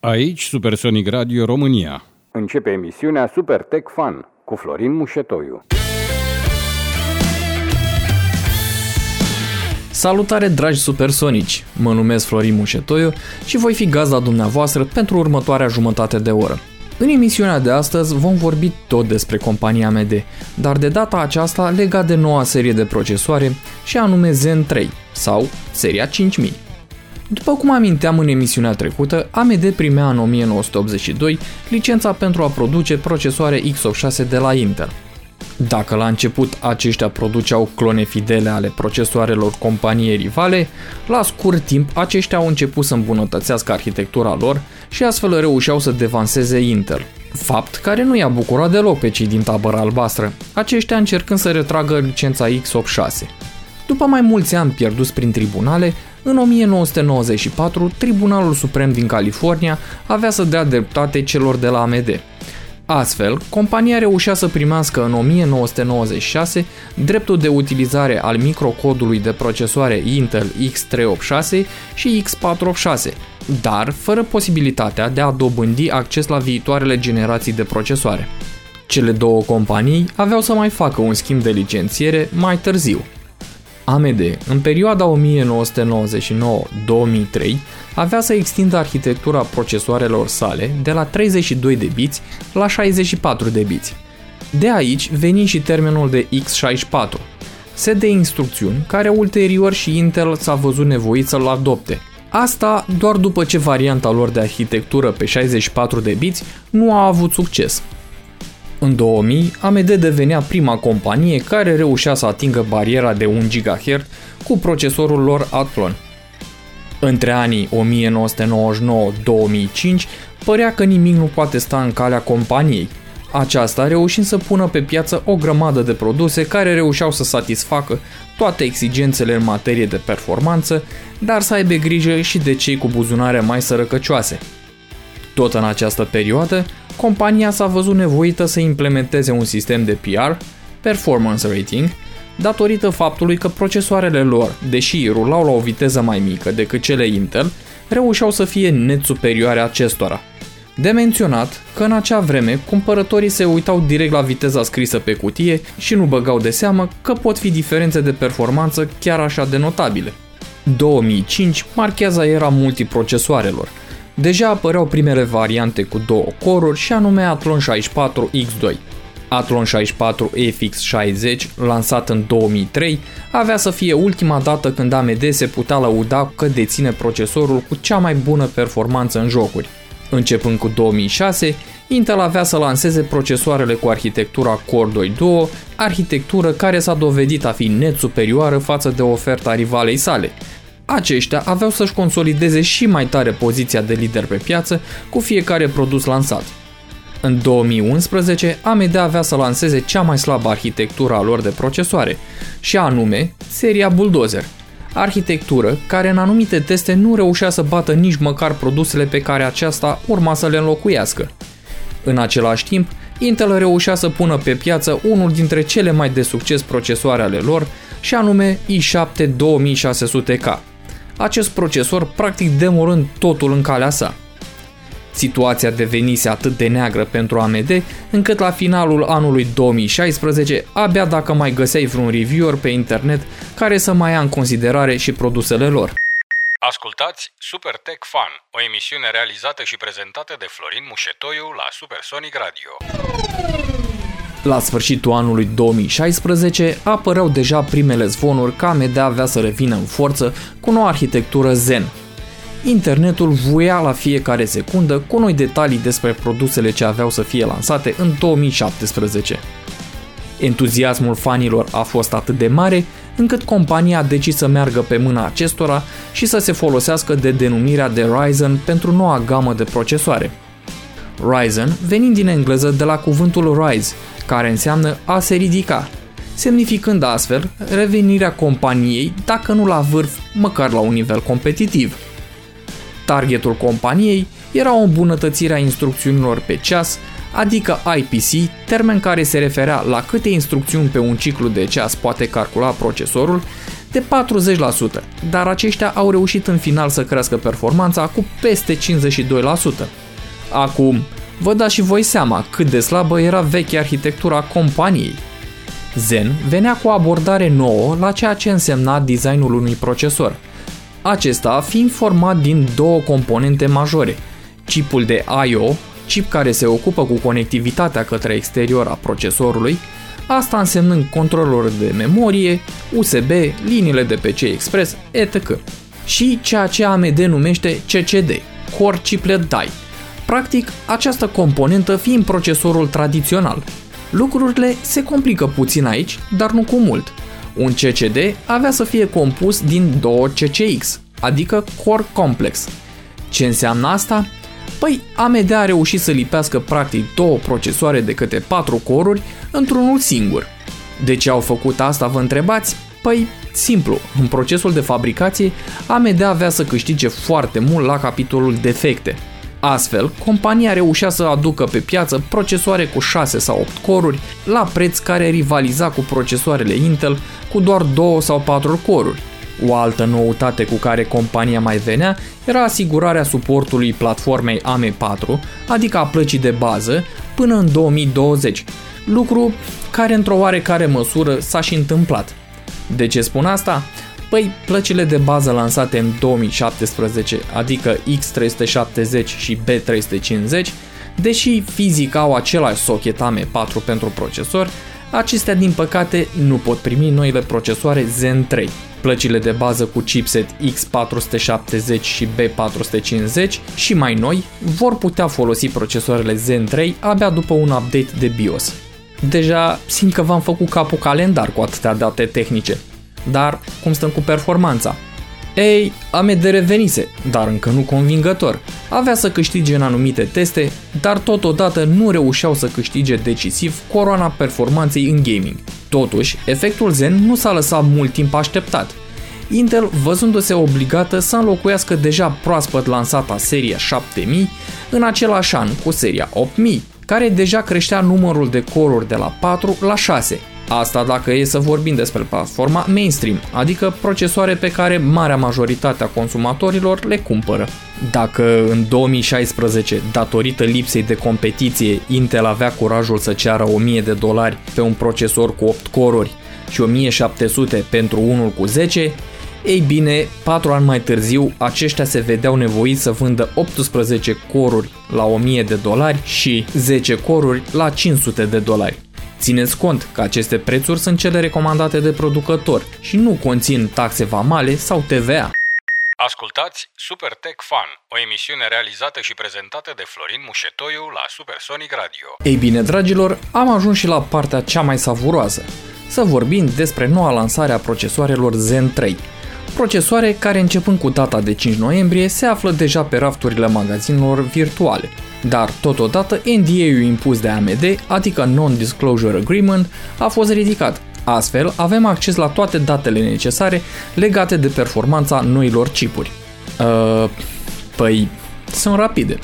Aici Supersonic Radio România. Începe emisiunea Super Tech Fun cu Florin Mușetoiu. Salutare dragi supersonici! Mă numesc Florin Mușetoiu și voi fi gazda dumneavoastră pentru următoarea jumătate de oră. În emisiunea de astăzi vom vorbi tot despre compania AMD, dar de data aceasta legat de noua serie de procesoare și anume Zen 3 sau seria 5000. După cum aminteam în emisiunea trecută, AMD primea în 1982 licența pentru a produce procesoare x86 de la Intel. Dacă la început aceștia produceau clone fidele ale procesoarelor companiei rivale, la scurt timp aceștia au început să îmbunătățească arhitectura lor și astfel reușeau să devanseze Intel. Fapt care nu i-a bucurat deloc pe cei din tabăra albastră, aceștia încercând să retragă licența x86. După mai mulți ani pierduți prin tribunale, în 1994, Tribunalul Suprem din California avea să dea dreptate celor de la AMD. Astfel, compania reușea să primească în 1996 dreptul de utilizare al microcodului de procesoare Intel X386 și X486, dar fără posibilitatea de a dobândi acces la viitoarele generații de procesoare. Cele două companii aveau să mai facă un schimb de licențiere mai târziu. AMD, în perioada 1999-2003, avea să extindă arhitectura procesoarelor sale de la 32 de biți la 64 de biți. De aici veni și termenul de x64, set de instrucțiuni care ulterior și Intel s-a văzut nevoit să-l adopte. Asta doar după ce varianta lor de arhitectură pe 64 de biți nu a avut succes. În 2000, AMD devenea prima companie care reușea să atingă bariera de 1 GHz cu procesorul lor Athlon. Între anii 1999-2005 părea că nimic nu poate sta în calea companiei. Aceasta reușind să pună pe piață o grămadă de produse care reușeau să satisfacă toate exigențele în materie de performanță, dar să aibă grijă și de cei cu buzunare mai sărăcăcioase. Tot în această perioadă, compania s-a văzut nevoită să implementeze un sistem de PR, Performance Rating, datorită faptului că procesoarele lor, deși rulau la o viteză mai mică decât cele Intel, reușeau să fie net superioare acestora. De menționat că în acea vreme cumpărătorii se uitau direct la viteza scrisă pe cutie și nu băgau de seamă că pot fi diferențe de performanță chiar așa de notabile. 2005 marchează era multiprocesoarelor. Deja apăreau primele variante cu două coruri și anume Athlon 64 X2. Athlon 64 FX60, lansat în 2003, avea să fie ultima dată când AMD se putea lăuda că deține procesorul cu cea mai bună performanță în jocuri. Începând cu 2006, Intel avea să lanseze procesoarele cu arhitectura Core 2 Duo, arhitectură care s-a dovedit a fi net superioară față de oferta rivalei sale. Aceștia aveau să-și consolideze și mai tare poziția de lider pe piață cu fiecare produs lansat. În 2011, AMD avea să lanseze cea mai slabă arhitectură a lor de procesoare, și anume seria Bulldozer, arhitectură care în anumite teste nu reușea să bată nici măcar produsele pe care aceasta urma să le înlocuiască. În același timp, Intel reușea să pună pe piață unul dintre cele mai de succes procesoare ale lor, și anume i7 2600K. Acest procesor practic demorând totul în calea sa. Situația devenise atât de neagră pentru AMD, încât la finalul anului 2016, abia dacă mai găseai vreun reviewer pe internet care să mai ia în considerare și produsele lor. Ascultați Super Tech Fun, o emisiune realizată și prezentată de Florin Mușetoiu la Supersonic Radio. La sfârșitul anului 2016 apăreau deja primele zvonuri că AMD avea să revină în forță cu noua arhitectură Zen, internetul vuia la fiecare secundă cu noi detalii despre produsele ce aveau să fie lansate în 2017. Entuziasmul fanilor a fost atât de mare încât compania a decis să meargă pe mâna acestora și să se folosească de denumirea de Ryzen pentru noua gamă de procesoare. Ryzen venind din engleză de la cuvântul rise, care înseamnă a se ridica, semnificând astfel revenirea companiei, dacă nu la vârf, măcar la un nivel competitiv – Targetul companiei era o îmbunătățire a instrucțiunilor pe ceas, adică IPC, termen care se referea la câte instrucțiuni pe un ciclu de ceas poate calcula procesorul, de 40%, dar aceștia au reușit în final să crească performanța cu peste 52%. Acum, vă dați și voi seama cât de slabă era vechea arhitectura companiei. Zen venea cu o abordare nouă la ceea ce însemna designul unui procesor. Acesta fiind format din două componente majore, chipul de I.O., chip care se ocupă cu conectivitatea către exterior a procesorului, asta însemnând controlorul de memorie, USB, liniile de PC Express, etc. Și ceea ce AMD numește CCD, Core Chiplet Die. Practic, această componentă fiind procesorul tradițional. Lucrurile se complică puțin aici, dar nu cu mult. Un CCD avea să fie compus din două CCX, adică Core Complex. Ce înseamnă asta? Păi AMD a reușit să lipească practic două procesoare de câte 4 coruri într-unul singur. De ce au făcut asta, vă întrebați? Păi, simplu, în procesul de fabricație, AMD avea să câștige foarte mult la capitolul defecte. Astfel, compania reușea să aducă pe piață procesoare cu 6 sau 8 coruri la preț care rivaliza cu procesoarele Intel cu doar 2 sau 4 coruri. O altă noutate cu care compania mai venea era asigurarea suportului platformei AME4, adică a plăcii de bază, până în 2020, lucru care într-o oarecare măsură s-a și întâmplat. De ce spun asta? Păi, plăcile de bază lansate în 2017, adică X370 și B350, deși fizic au același socket AM4 pentru procesor, acestea din păcate nu pot primi noile procesoare Zen 3. Plăcile de bază cu chipset X470 și B450 și mai noi vor putea folosi procesoarele Zen 3 abia după un update de BIOS. Deja simt că v-am făcut capul calendar cu atâtea date tehnice. Dar cum stăm cu performanța? Ei, AMD revenise, dar încă nu convingător. Avea să câștige în anumite teste, dar totodată nu reușeau să câștige decisiv coroana performanței în gaming. Totuși, efectul Zen nu s-a lăsat mult timp așteptat. Intel, văzându-se obligată să înlocuiască deja proaspăt lansata seria 7000 în același an cu seria 8000, care deja creștea numărul de coruri de la 4 la 6, Asta dacă e să vorbim despre platforma mainstream, adică procesoare pe care marea majoritate a consumatorilor le cumpără. Dacă în 2016, datorită lipsei de competiție, Intel avea curajul să ceară 1000 de dolari pe un procesor cu 8 coruri și 1700 pentru unul cu 10, ei bine, 4 ani mai târziu, aceștia se vedeau nevoiți să vândă 18 coruri la 1000 de dolari și 10 coruri la 500 de dolari. Țineți cont că aceste prețuri sunt cele recomandate de producător și nu conțin taxe vamale sau TVA. Ascultați Super Tech Fun, o emisiune realizată și prezentată de Florin Mușetoiu la Supersonic Radio. Ei bine, dragilor, am ajuns și la partea cea mai savuroasă. Să vorbim despre noua lansare a procesoarelor Zen 3. Procesoare care începând cu data de 5 noiembrie se află deja pe rafturile magazinelor virtuale. Dar totodată NDA-ul impus de AMD, adică Non-Disclosure Agreement, a fost ridicat. Astfel, avem acces la toate datele necesare legate de performanța noilor chipuri. Uh, păi, sunt rapide.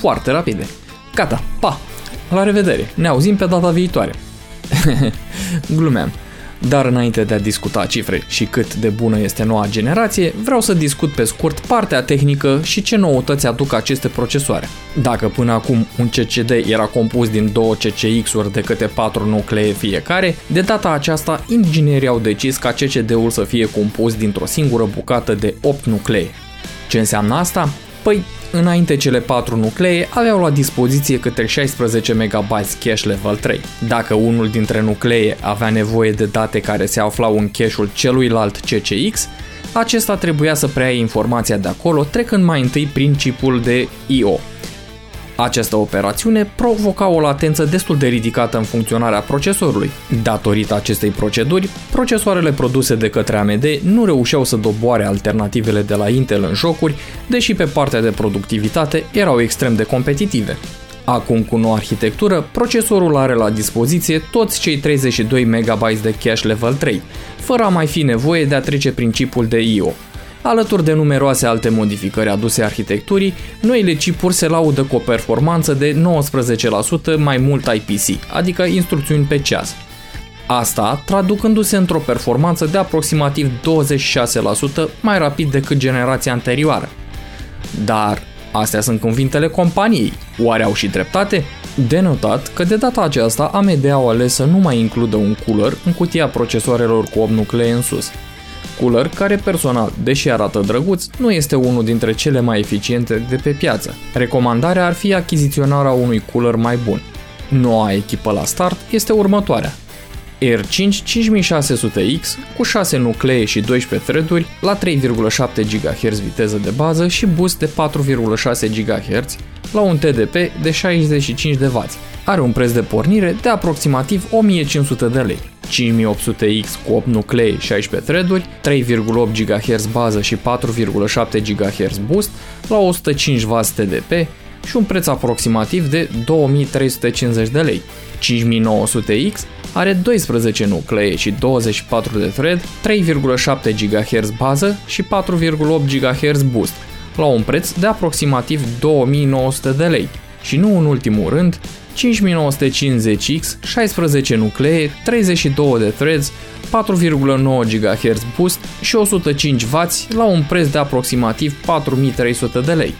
Foarte rapide. Gata, pa! La revedere! Ne auzim pe data viitoare. Glumeam. Dar înainte de a discuta cifre și cât de bună este noua generație, vreau să discut pe scurt partea tehnică și ce noutăți aduc aceste procesoare. Dacă până acum un CCD era compus din două CCX-uri de câte 4 nuclee fiecare, de data aceasta inginerii au decis ca CCD-ul să fie compus dintr-o singură bucată de 8 nuclee. Ce înseamnă asta? Păi, înainte cele 4 nuclee aveau la dispoziție câte 16 MB cache level 3. Dacă unul dintre nuclee avea nevoie de date care se aflau în cache-ul celuilalt CCX, acesta trebuia să preia informația de acolo trecând mai întâi prin chipul de I.O. Această operațiune provoca o latență destul de ridicată în funcționarea procesorului. Datorită acestei proceduri, procesoarele produse de către AMD nu reușeau să doboare alternativele de la Intel în jocuri, deși pe partea de productivitate erau extrem de competitive. Acum cu noua arhitectură, procesorul are la dispoziție toți cei 32 MB de cache level 3, fără a mai fi nevoie de a trece prin chipul de I.O. Alături de numeroase alte modificări aduse arhitecturii, noile chipuri se laudă cu o performanță de 19% mai mult IPC, adică instrucțiuni pe ceas. Asta traducându-se într-o performanță de aproximativ 26% mai rapid decât generația anterioară. Dar astea sunt cuvintele companiei. Oare au și dreptate? De notat că de data aceasta AMD au ales să nu mai includă un cooler în cutia procesoarelor cu 8 nuclee în sus. Cooler care personal, deși arată drăguț, nu este unul dintre cele mai eficiente de pe piață. Recomandarea ar fi achiziționarea unui cooler mai bun. Noua echipă la start este următoarea. R5 5600X cu 6 nuclee și 12 threaduri la 3,7 GHz viteză de bază și boost de 4,6 GHz la un TDP de 65 de W. Are un preț de pornire de aproximativ 1500 de lei. 5800X cu 8 nuclee, 16 threaduri, 3,8 GHz bază și 4,7 GHz boost la 105W TDP și un preț aproximativ de 2350 de lei. 5900X are 12 nuclee și 24 de thread, 3,7 GHz bază și 4,8 GHz boost, la un preț de aproximativ 2900 de lei. Și nu în ultimul rând, 5950X, 16 nuclee, 32 de threads, 4,9 GHz boost și 105W la un preț de aproximativ 4300 de lei.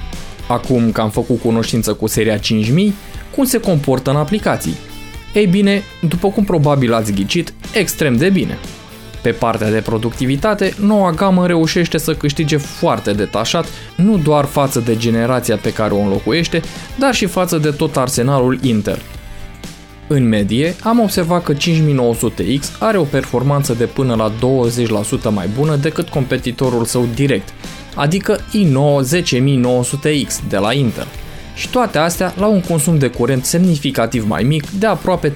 Acum că am făcut cunoștință cu seria 5000, cum se comportă în aplicații? Ei bine, după cum probabil ați ghicit, extrem de bine. Pe partea de productivitate, noua gamă reușește să câștige foarte detașat, nu doar față de generația pe care o înlocuiește, dar și față de tot arsenalul Intel. În medie, am observat că 5900X are o performanță de până la 20% mai bună decât competitorul său direct, adică i9 10900X de la Intel. Și toate astea la un consum de curent semnificativ mai mic de aproape 30%.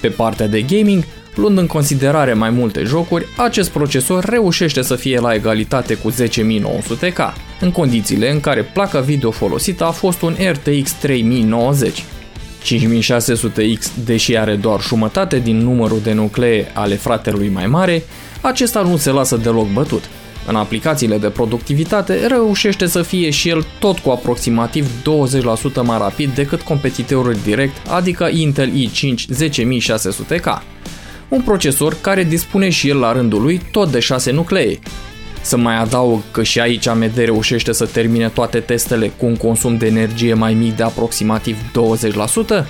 Pe partea de gaming, Luând în considerare mai multe jocuri, acest procesor reușește să fie la egalitate cu 10900K, în condițiile în care placa video folosită a fost un RTX 3090. 5600X, deși are doar jumătate din numărul de nuclee ale fratelui mai mare, acesta nu se lasă deloc bătut. În aplicațiile de productivitate reușește să fie și el tot cu aproximativ 20% mai rapid decât competitorul direct, adică Intel i5 10600K un procesor care dispune și el la rândul lui tot de 6 nuclee. Să mai adaug că și aici AMD reușește să termine toate testele cu un consum de energie mai mic de aproximativ 20%?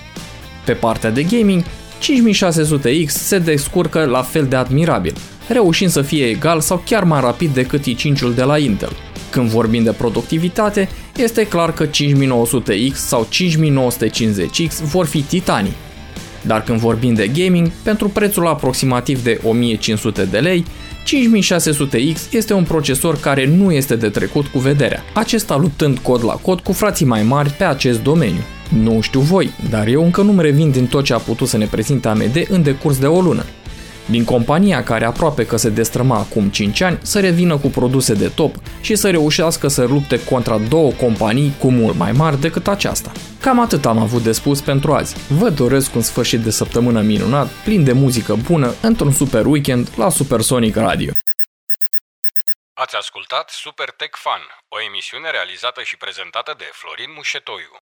Pe partea de gaming, 5600X se descurcă la fel de admirabil, reușind să fie egal sau chiar mai rapid decât i5-ul de la Intel. Când vorbim de productivitate, este clar că 5900X sau 5950X vor fi titanii. Dar când vorbim de gaming, pentru prețul aproximativ de 1500 de lei, 5600X este un procesor care nu este de trecut cu vederea, acesta luptând cod la cod cu frații mai mari pe acest domeniu. Nu știu voi, dar eu încă nu-mi revin din tot ce a putut să ne prezinte AMD în decurs de o lună din compania care aproape că se destrăma acum 5 ani să revină cu produse de top și să reușească să lupte contra două companii cu mult mai mari decât aceasta. Cam atât am avut de spus pentru azi. Vă doresc un sfârșit de săptămână minunat, plin de muzică bună, într-un super weekend la Supersonic Radio. Ați ascultat Super Tech Fun, o emisiune realizată și prezentată de Florin Mușetoiu.